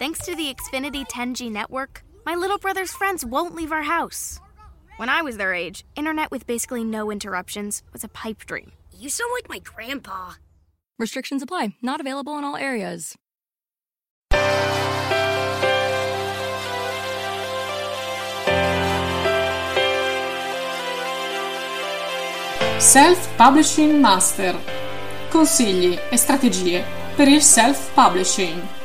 Thanks to the Xfinity 10G network, my little brother's friends won't leave our house. When I was their age, internet with basically no interruptions was a pipe dream. You sound like my grandpa. Restrictions apply, not available in all areas. Self-Publishing Master. Consigli e strategie per il self-publishing.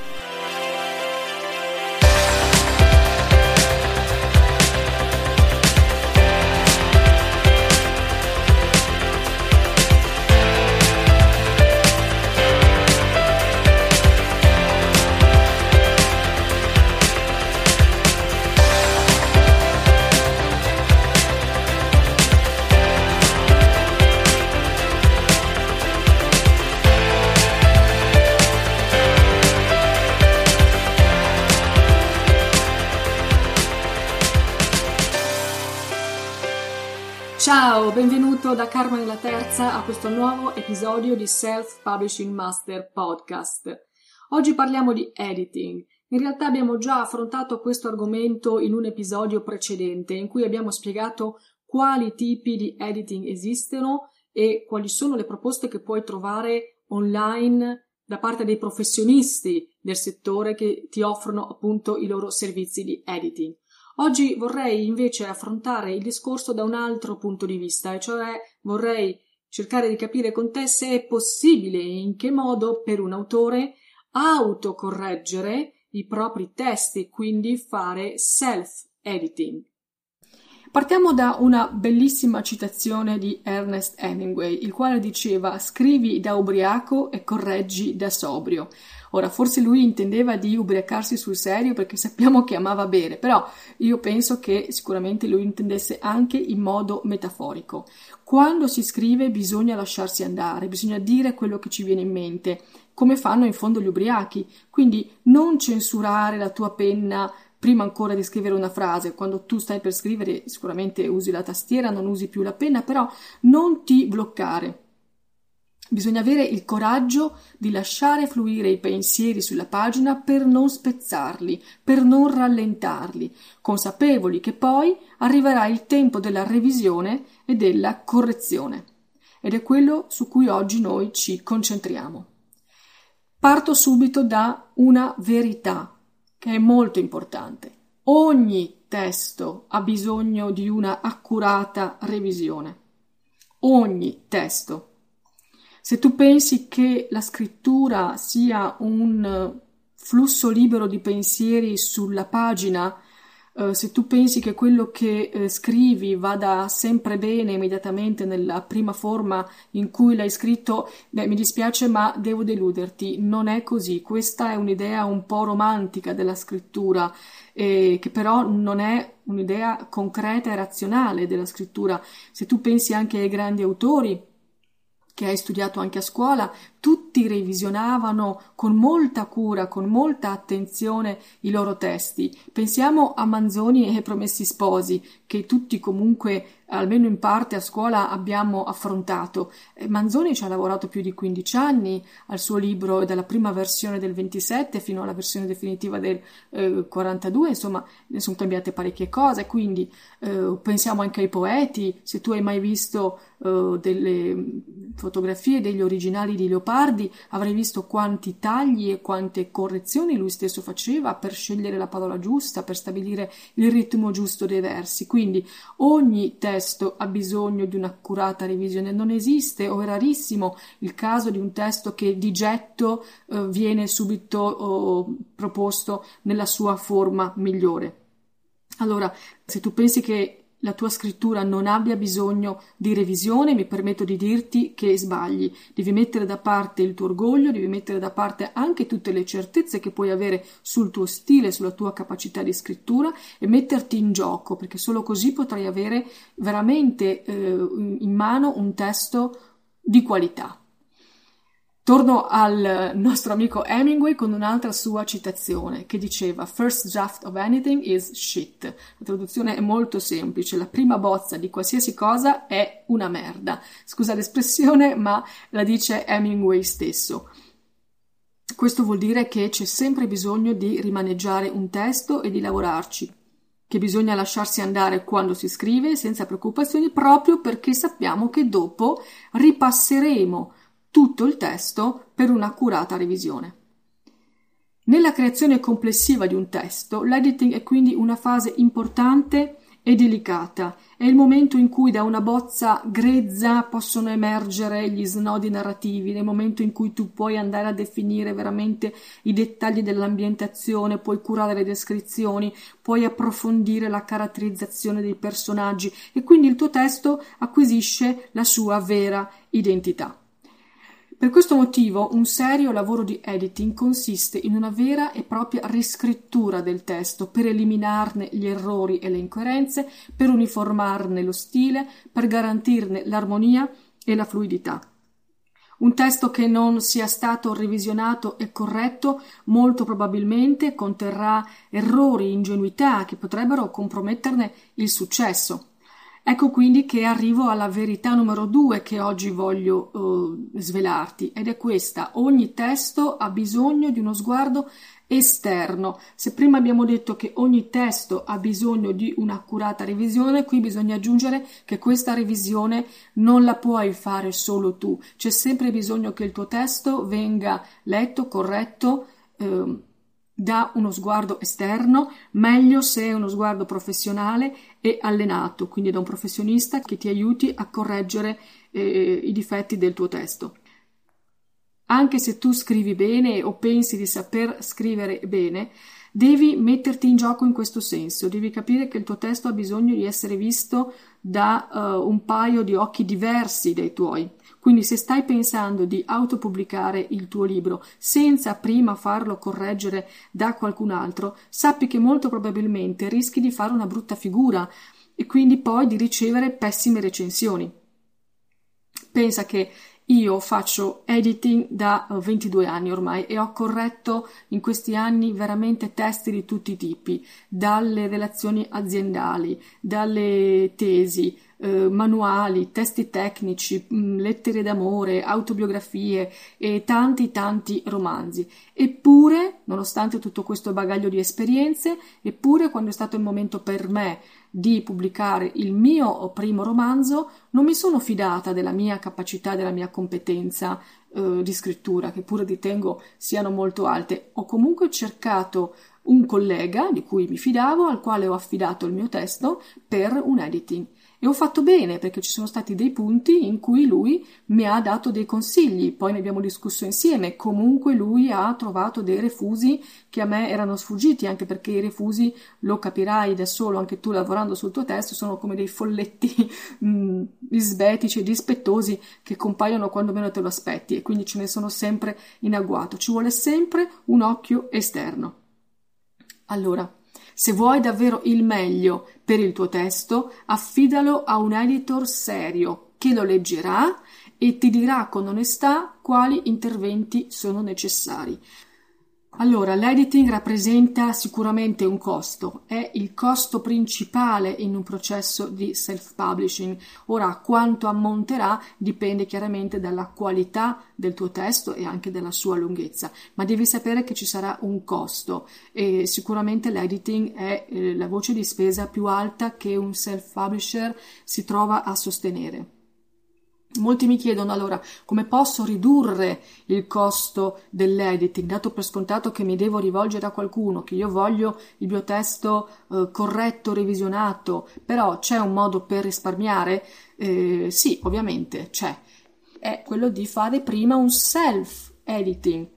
Ciao, benvenuto da Carmen la Terza a questo nuovo episodio di Self Publishing Master Podcast. Oggi parliamo di editing. In realtà abbiamo già affrontato questo argomento in un episodio precedente in cui abbiamo spiegato quali tipi di editing esistono e quali sono le proposte che puoi trovare online da parte dei professionisti del settore che ti offrono appunto i loro servizi di editing. Oggi vorrei invece affrontare il discorso da un altro punto di vista, e cioè vorrei cercare di capire con te se è possibile e in che modo per un autore autocorreggere i propri testi, quindi fare self-editing. Partiamo da una bellissima citazione di Ernest Hemingway, il quale diceva scrivi da ubriaco e correggi da sobrio. Ora, forse lui intendeva di ubriacarsi sul serio perché sappiamo che amava bere, però io penso che sicuramente lui intendesse anche in modo metaforico. Quando si scrive bisogna lasciarsi andare, bisogna dire quello che ci viene in mente, come fanno in fondo gli ubriachi. Quindi non censurare la tua penna prima ancora di scrivere una frase, quando tu stai per scrivere sicuramente usi la tastiera, non usi più la penna, però non ti bloccare. Bisogna avere il coraggio di lasciare fluire i pensieri sulla pagina per non spezzarli, per non rallentarli, consapevoli che poi arriverà il tempo della revisione e della correzione. Ed è quello su cui oggi noi ci concentriamo. Parto subito da una verità che è molto importante. Ogni testo ha bisogno di una accurata revisione. Ogni testo. Se tu pensi che la scrittura sia un flusso libero di pensieri sulla pagina, Uh, se tu pensi che quello che uh, scrivi vada sempre bene immediatamente nella prima forma in cui l'hai scritto, beh, mi dispiace, ma devo deluderti. Non è così. Questa è un'idea un po' romantica della scrittura, eh, che però non è un'idea concreta e razionale della scrittura. Se tu pensi anche ai grandi autori, che hai studiato anche a scuola, tutti revisionavano con molta cura, con molta attenzione i loro testi. Pensiamo a Manzoni e Promessi Sposi, che tutti comunque almeno in parte a scuola abbiamo affrontato. Eh, Manzoni ci ha lavorato più di 15 anni al suo libro dalla prima versione del 27 fino alla versione definitiva del eh, 42, insomma ne sono cambiate parecchie cose, quindi eh, pensiamo anche ai poeti, se tu hai mai visto eh, delle fotografie degli originali di Leopardi avrai visto quanti tagli e quante correzioni lui stesso faceva per scegliere la parola giusta, per stabilire il ritmo giusto dei versi, quindi ogni testo testo ha bisogno di un'accurata revisione. Non esiste o è rarissimo il caso di un testo che di getto eh, viene subito oh, proposto nella sua forma migliore. Allora, se tu pensi che la tua scrittura non abbia bisogno di revisione, mi permetto di dirti che sbagli. Devi mettere da parte il tuo orgoglio, devi mettere da parte anche tutte le certezze che puoi avere sul tuo stile, sulla tua capacità di scrittura e metterti in gioco, perché solo così potrai avere veramente eh, in mano un testo di qualità. Torno al nostro amico Hemingway con un'altra sua citazione che diceva First draft of anything is shit. La traduzione è molto semplice, la prima bozza di qualsiasi cosa è una merda. Scusa l'espressione, ma la dice Hemingway stesso. Questo vuol dire che c'è sempre bisogno di rimaneggiare un testo e di lavorarci, che bisogna lasciarsi andare quando si scrive senza preoccupazioni proprio perché sappiamo che dopo ripasseremo tutto il testo per un'accurata revisione. Nella creazione complessiva di un testo, l'editing è quindi una fase importante e delicata. È il momento in cui da una bozza grezza possono emergere gli snodi narrativi, nel momento in cui tu puoi andare a definire veramente i dettagli dell'ambientazione, puoi curare le descrizioni, puoi approfondire la caratterizzazione dei personaggi e quindi il tuo testo acquisisce la sua vera identità. Per questo motivo un serio lavoro di editing consiste in una vera e propria riscrittura del testo per eliminarne gli errori e le incoerenze, per uniformarne lo stile, per garantirne l'armonia e la fluidità. Un testo che non sia stato revisionato e corretto molto probabilmente conterrà errori, ingenuità che potrebbero comprometterne il successo. Ecco quindi che arrivo alla verità numero due che oggi voglio uh, svelarti ed è questa. Ogni testo ha bisogno di uno sguardo esterno. Se prima abbiamo detto che ogni testo ha bisogno di un'accurata revisione, qui bisogna aggiungere che questa revisione non la puoi fare solo tu. C'è sempre bisogno che il tuo testo venga letto, corretto, eh, da uno sguardo esterno, meglio se è uno sguardo professionale e allenato, quindi da un professionista che ti aiuti a correggere eh, i difetti del tuo testo. Anche se tu scrivi bene o pensi di saper scrivere bene, devi metterti in gioco in questo senso, devi capire che il tuo testo ha bisogno di essere visto da uh, un paio di occhi diversi dai tuoi. Quindi se stai pensando di autopubblicare il tuo libro senza prima farlo correggere da qualcun altro, sappi che molto probabilmente rischi di fare una brutta figura e quindi poi di ricevere pessime recensioni. Pensa che io faccio editing da 22 eh, anni ormai e ho corretto in questi anni veramente testi di tutti i tipi, dalle relazioni aziendali, dalle tesi, eh, manuali, testi tecnici, mh, mm, lettere d'amore, autobiografie e tanti tanti romanzi. Eppure, nonostante tutto questo bagaglio di esperienze, eppure quando è stato il momento per me di pubblicare il mio primo romanzo, non mi sono fidata della mia capacità, della mia competenza eh, di scrittura, che pure ritengo siano molto alte. Ho comunque cercato un collega di cui mi fidavo, al quale ho affidato il mio testo per un editing. E ho fatto bene perché ci sono stati dei punti in cui lui mi ha dato dei consigli, poi ne abbiamo discusso insieme. Comunque lui ha trovato dei refusi che a me erano sfuggiti, anche perché i refusi, lo capirai da solo, anche tu lavorando sul tuo testo, sono come dei folletti mm, isbetici e dispettosi che compaiono quando meno te lo aspetti e quindi ce ne sono sempre in agguato. Ci vuole sempre un occhio esterno. Allora, se vuoi davvero il meglio per il tuo testo, affidalo a un editor serio che lo leggerà e ti dirà con onestà quali interventi sono necessari. Allora, l'editing rappresenta sicuramente un costo, è il costo principale in un processo di self-publishing. Ora, quanto ammonterà dipende chiaramente dalla qualità del tuo testo e anche dalla sua lunghezza, ma devi sapere che ci sarà un costo e sicuramente l'editing è eh, la voce di spesa più alta che un self-publisher si trova a sostenere. Molti mi chiedono allora come posso ridurre il costo dell'editing, dato per scontato che mi devo rivolgere a qualcuno, che io voglio il mio testo eh, corretto, revisionato, però c'è un modo per risparmiare? Eh, sì, ovviamente c'è. È quello di fare prima un self-editing,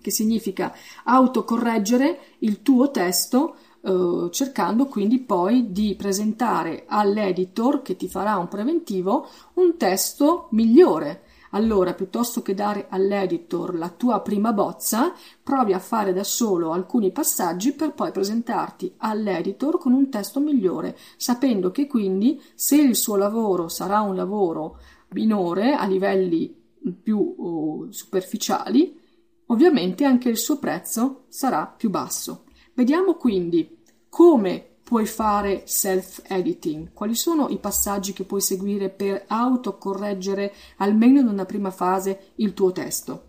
che significa autocorreggere il tuo testo eh, cercando quindi poi di presentare all'editor che ti farà un preventivo un testo migliore. Allora, piuttosto che dare all'editor la tua prima bozza, provi a fare da solo alcuni passaggi per poi presentarti all'editor con un testo migliore, sapendo che quindi se il suo lavoro sarà un lavoro minore a livelli più uh, superficiali, ovviamente anche il suo prezzo sarà più basso. Vediamo quindi come puoi fare self-editing, quali sono i passaggi che puoi seguire per autocorreggere almeno in una prima fase il tuo testo.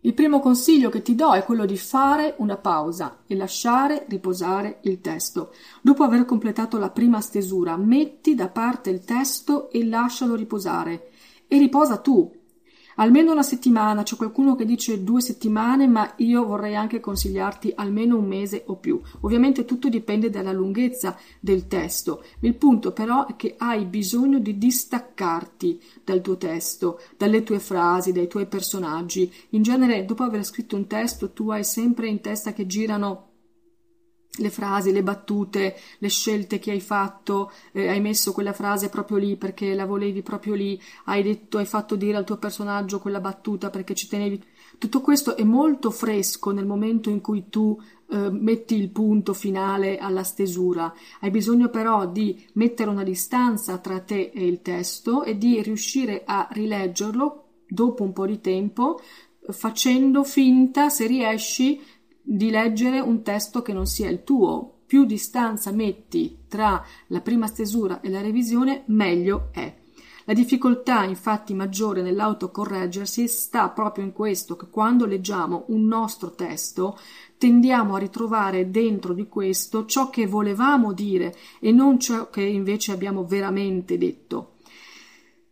Il primo consiglio che ti do è quello di fare una pausa e lasciare riposare il testo. Dopo aver completato la prima stesura, metti da parte il testo e lascialo riposare. E riposa tu, Almeno una settimana, c'è qualcuno che dice due settimane, ma io vorrei anche consigliarti almeno un mese o più. Ovviamente tutto dipende dalla lunghezza del testo. Il punto però è che hai bisogno di distaccarti dal tuo testo, dalle tue frasi, dai tuoi personaggi. In genere, dopo aver scritto un testo, tu hai sempre in testa che girano le frasi, le battute, le scelte che hai fatto, eh, hai messo quella frase proprio lì perché la volevi proprio lì, hai detto, hai fatto dire al tuo personaggio quella battuta perché ci tenevi. Tutto questo è molto fresco nel momento in cui tu eh, metti il punto finale alla stesura. Hai bisogno però di mettere una distanza tra te e il testo e di riuscire a rileggerlo dopo un po' di tempo facendo finta, se riesci, di leggere un testo che non sia il tuo. Più distanza metti tra la prima stesura e la revisione, meglio è. La difficoltà infatti maggiore nell'autocorreggersi sta proprio in questo che quando leggiamo un nostro testo tendiamo a ritrovare dentro di questo ciò che volevamo dire e non ciò che invece abbiamo veramente detto.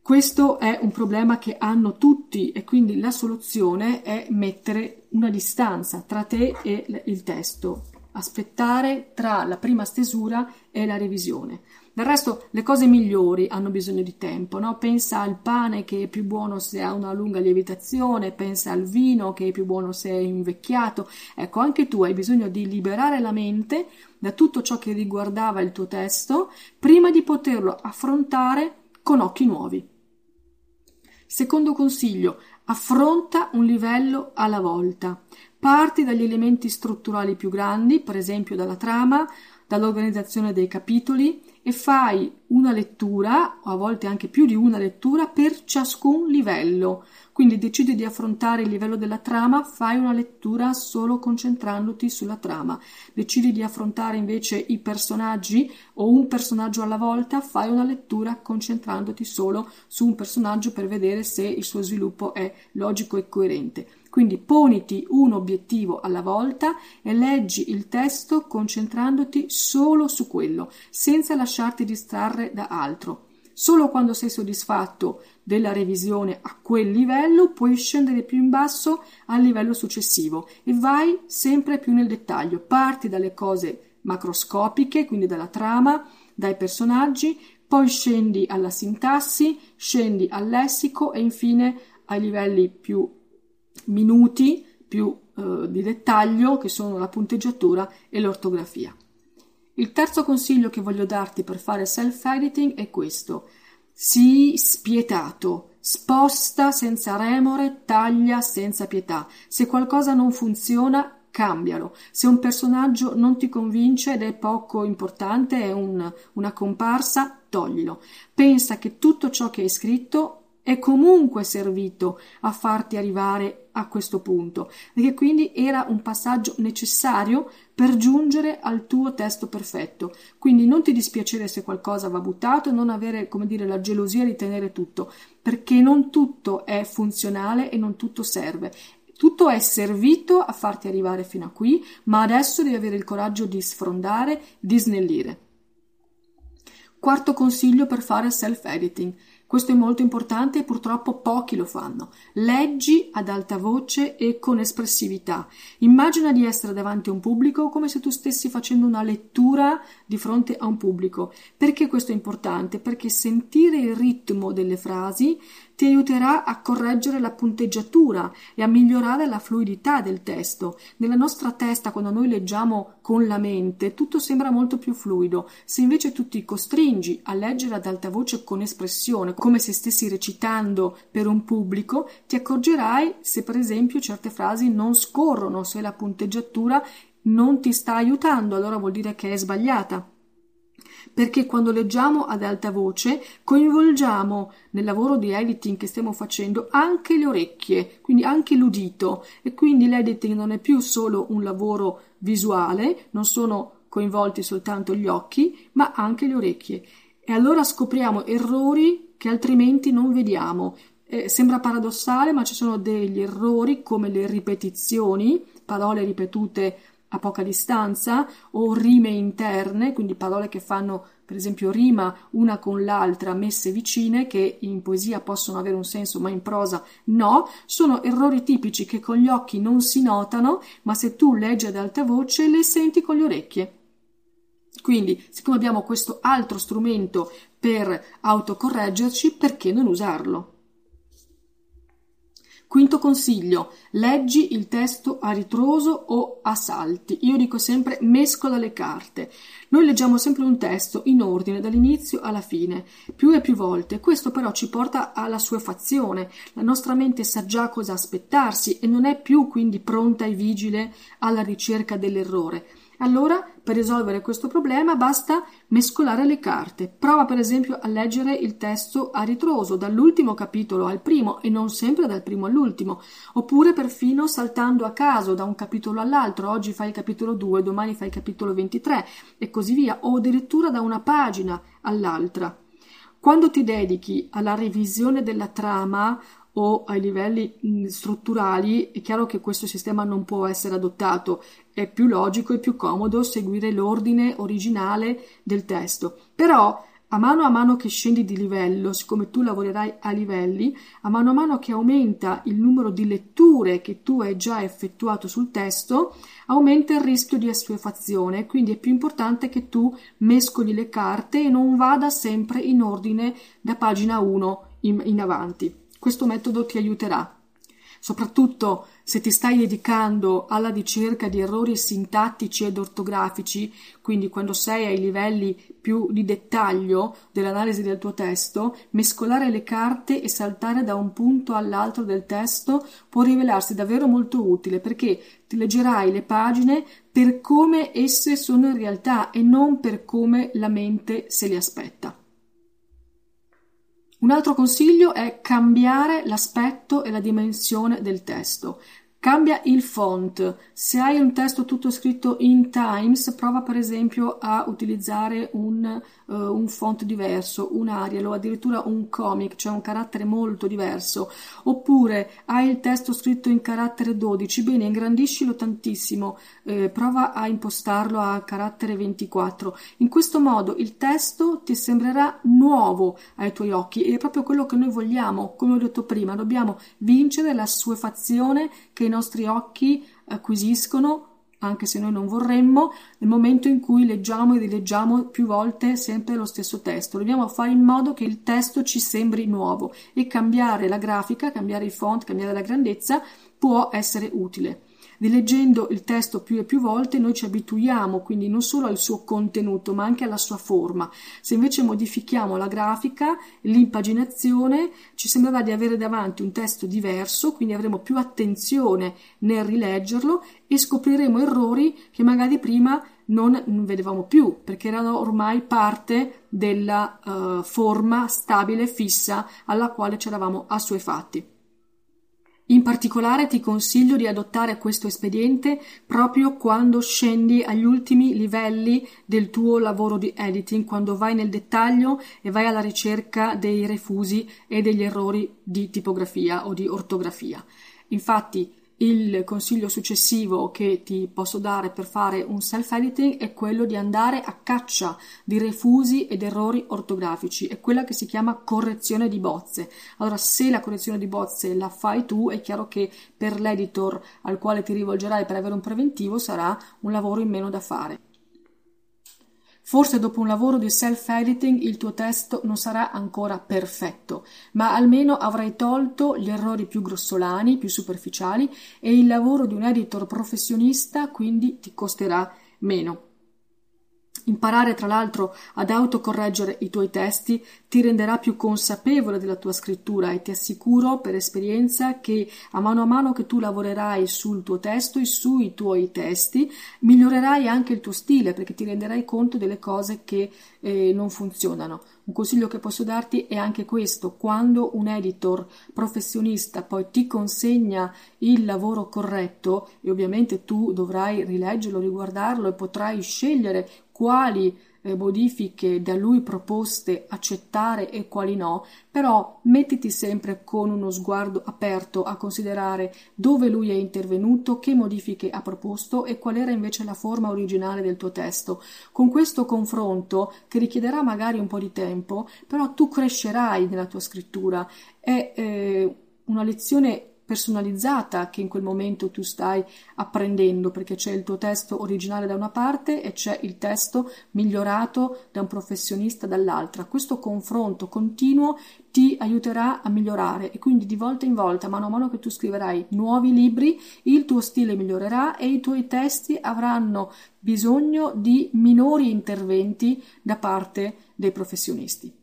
Questo è un problema che hanno tutti e quindi la soluzione è mettere una distanza tra te e il testo, aspettare tra la prima stesura e la revisione. Del resto le cose migliori hanno bisogno di tempo, no? Pensa al pane che è più buono se ha una lunga lievitazione, pensa al vino che è più buono se è invecchiato. Ecco, anche tu hai bisogno di liberare la mente da tutto ciò che riguardava il tuo testo prima di poterlo affrontare con occhi nuovi. Secondo consiglio, affronta un livello alla volta. Parti dagli elementi strutturali più grandi, per esempio dalla trama, dall'organizzazione dei capitoli e fai una lettura, o a volte anche più di una lettura, per ciascun livello. Quindi decidi di affrontare il livello della trama, fai una lettura solo concentrandoti sulla trama. Decidi di affrontare invece i personaggi o un personaggio alla volta, fai una lettura concentrandoti solo su un personaggio per vedere se il suo sviluppo è logico e coerente. Quindi poniti un obiettivo alla volta e leggi il testo concentrandoti solo su quello, senza lasciarti distrarre da altro. Solo quando sei soddisfatto della revisione a quel livello puoi scendere più in basso al livello successivo e vai sempre più nel dettaglio. Parti dalle cose macroscopiche, quindi dalla trama, dai personaggi, poi scendi alla sintassi, scendi al lessico e infine ai livelli più minuti, più eh, di dettaglio, che sono la punteggiatura e l'ortografia. Il terzo consiglio che voglio darti per fare self-editing è questo. Sii spietato, sposta senza remore, taglia senza pietà. Se qualcosa non funziona, cambialo. Se un personaggio non ti convince ed è poco importante, è un, una comparsa, toglilo. Pensa che tutto ciò che hai scritto è comunque servito a farti arrivare a questo punto, perché quindi era un passaggio necessario per giungere al tuo testo perfetto. Quindi non ti dispiacere se qualcosa va buttato non avere, come dire, la gelosia di tenere tutto, perché non tutto è funzionale e non tutto serve. Tutto è servito a farti arrivare fino a qui, ma adesso devi avere il coraggio di sfrondare, di snellire. Quarto consiglio per fare self-editing questo è molto importante e purtroppo pochi lo fanno. Leggi ad alta voce e con espressività. Immagina di essere davanti a un pubblico come se tu stessi facendo una lettura di fronte a un pubblico. Perché questo è importante? Perché sentire il ritmo delle frasi ti aiuterà a correggere la punteggiatura e a migliorare la fluidità del testo. Nella nostra testa, quando noi leggiamo con la mente, tutto sembra molto più fluido. Se invece tu ti costringi a leggere ad alta voce con espressione, come se stessi recitando per un pubblico, ti accorgerai se per esempio certe frasi non scorrono, se la punteggiatura non ti sta aiutando, allora vuol dire che è sbagliata perché quando leggiamo ad alta voce coinvolgiamo nel lavoro di editing che stiamo facendo anche le orecchie, quindi anche l'udito e quindi l'editing non è più solo un lavoro visuale, non sono coinvolti soltanto gli occhi, ma anche le orecchie. E allora scopriamo errori che altrimenti non vediamo Eh, sembra paradossale, ma ci sono degli errori come le ripetizioni, parole ripetute a poca distanza, o rime interne, quindi parole che fanno per esempio rima una con l'altra messe vicine, che in poesia possono avere un senso ma in prosa no, sono errori tipici che con gli occhi non si notano, ma se tu leggi ad alta voce le senti con le orecchie. Quindi, siccome abbiamo questo altro strumento per autocorreggerci, perché non usarlo? Quinto consiglio, leggi il testo a ritroso o a salti. Io dico sempre mescola le carte. Noi leggiamo sempre un testo in ordine dall'inizio alla fine, più e più volte. Questo però ci porta alla suefazione. La nostra mente sa già cosa aspettarsi e non è più quindi pronta e vigile alla ricerca dell'errore. Allora, per risolvere questo problema basta mescolare le carte. Prova per esempio a leggere il testo a ritroso, dall'ultimo capitolo al primo e non sempre dal primo all'ultimo, oppure perfino saltando a caso da un capitolo all'altro. Oggi fai il capitolo 2, domani fai il capitolo 23 e così via, o addirittura da una pagina all'altra. Quando ti dedichi alla revisione della trama o ai livelli strutturali, è chiaro che questo sistema non può essere adottato, è più logico e più comodo seguire l'ordine originale del testo. Però a mano a mano che scendi di livello, siccome tu lavorerai a livelli, a mano a mano che aumenta il numero di letture che tu hai già effettuato sul testo, aumenta il rischio di assuefazione, quindi è più importante che tu mescoli le carte e non vada sempre in ordine da pagina 1 in, in avanti. Questo metodo ti aiuterà. Soprattutto se ti stai dedicando alla ricerca di errori sintattici ed ortografici, quindi quando sei ai livelli più di dettaglio dell'analisi del tuo testo, mescolare le carte e saltare da un punto all'altro del testo può rivelarsi davvero molto utile perché ti leggerai le pagine per come esse sono in realtà e non per come la mente se le aspetta. Un altro consiglio è cambiare l'aspetto e la dimensione del testo. Cambia il font. Se hai un testo tutto scritto in Times, prova per esempio a utilizzare un uh, un font diverso, un Arial o addirittura un comic, cioè un carattere molto diverso, oppure hai il testo scritto in carattere 12, bene, ingrandiscilo tantissimo, eh, prova a impostarlo a carattere 24. In questo modo il testo ti sembrerà nuovo ai tuoi occhi ed è proprio quello che noi vogliamo, come ho detto prima, dobbiamo vincere la suefazione che nostri occhi acquisiscono anche se noi non vorremmo, nel momento in cui leggiamo e rileggiamo più volte sempre lo stesso testo. Dobbiamo fare in modo che il testo ci sembri nuovo e cambiare la grafica, cambiare il font, cambiare la grandezza può essere utile. Rileggendo il testo più e più volte noi ci abituiamo quindi non solo al suo contenuto ma anche alla sua forma. Se invece modifichiamo la grafica, l'impaginazione, ci sembrerà di avere davanti un testo diverso, quindi avremo più attenzione nel rileggerlo e scopriremo errori che magari prima non vedevamo più perché erano ormai parte della uh, forma stabile fissa alla quale ci eravamo assuefatti. In particolare ti consiglio di adottare questo espediente proprio quando scendi agli ultimi livelli del tuo lavoro di editing, quando vai nel dettaglio e vai alla ricerca dei refusi e degli errori di tipografia o di ortografia. Infatti, il consiglio successivo che ti posso dare per fare un self-editing è quello di andare a caccia di refusi ed errori ortografici, è quella che si chiama correzione di bozze. Allora, se la correzione di bozze la fai tu, è chiaro che per l'editor al quale ti rivolgerai per avere un preventivo sarà un lavoro in meno da fare. Forse dopo un lavoro di self-editing il tuo testo non sarà ancora perfetto, ma almeno avrai tolto gli errori più grossolani, più superficiali e il lavoro di un editor professionista quindi ti costerà meno. Imparare tra l'altro ad autocorreggere i tuoi testi ti renderà più consapevole della tua scrittura e ti assicuro per esperienza che a mano a mano che tu lavorerai sul tuo testo e sui tuoi testi migliorerai anche il tuo stile perché ti renderai conto delle cose che eh, non funzionano. Un consiglio che posso darti è anche questo, quando un editor professionista poi ti consegna il lavoro corretto e ovviamente tu dovrai rileggerlo, riguardarlo e potrai scegliere quali modifiche da lui proposte accettare e quali no, però mettiti sempre con uno sguardo aperto a considerare dove lui è intervenuto, che modifiche ha proposto e qual era invece la forma originale del tuo testo. Con questo confronto, che richiederà magari un po' di tempo, però tu crescerai nella tua scrittura. È eh, una lezione personalizzata che in quel momento tu stai apprendendo perché c'è il tuo testo originale da una parte e c'è il testo migliorato da un professionista dall'altra. Questo confronto continuo ti aiuterà a migliorare e quindi di volta in volta, mano a mano che tu scriverai nuovi libri, il tuo stile migliorerà e i tuoi testi avranno bisogno di minori interventi da parte dei professionisti.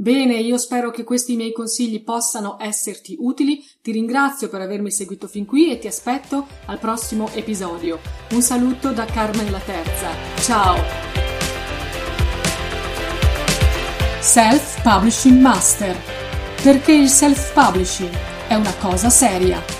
Bene, io spero che questi miei consigli possano esserti utili. Ti ringrazio per avermi seguito fin qui e ti aspetto al prossimo episodio. Un saluto da Carmen la Terza. Ciao! Self Publishing Master. Perché il self publishing è una cosa seria.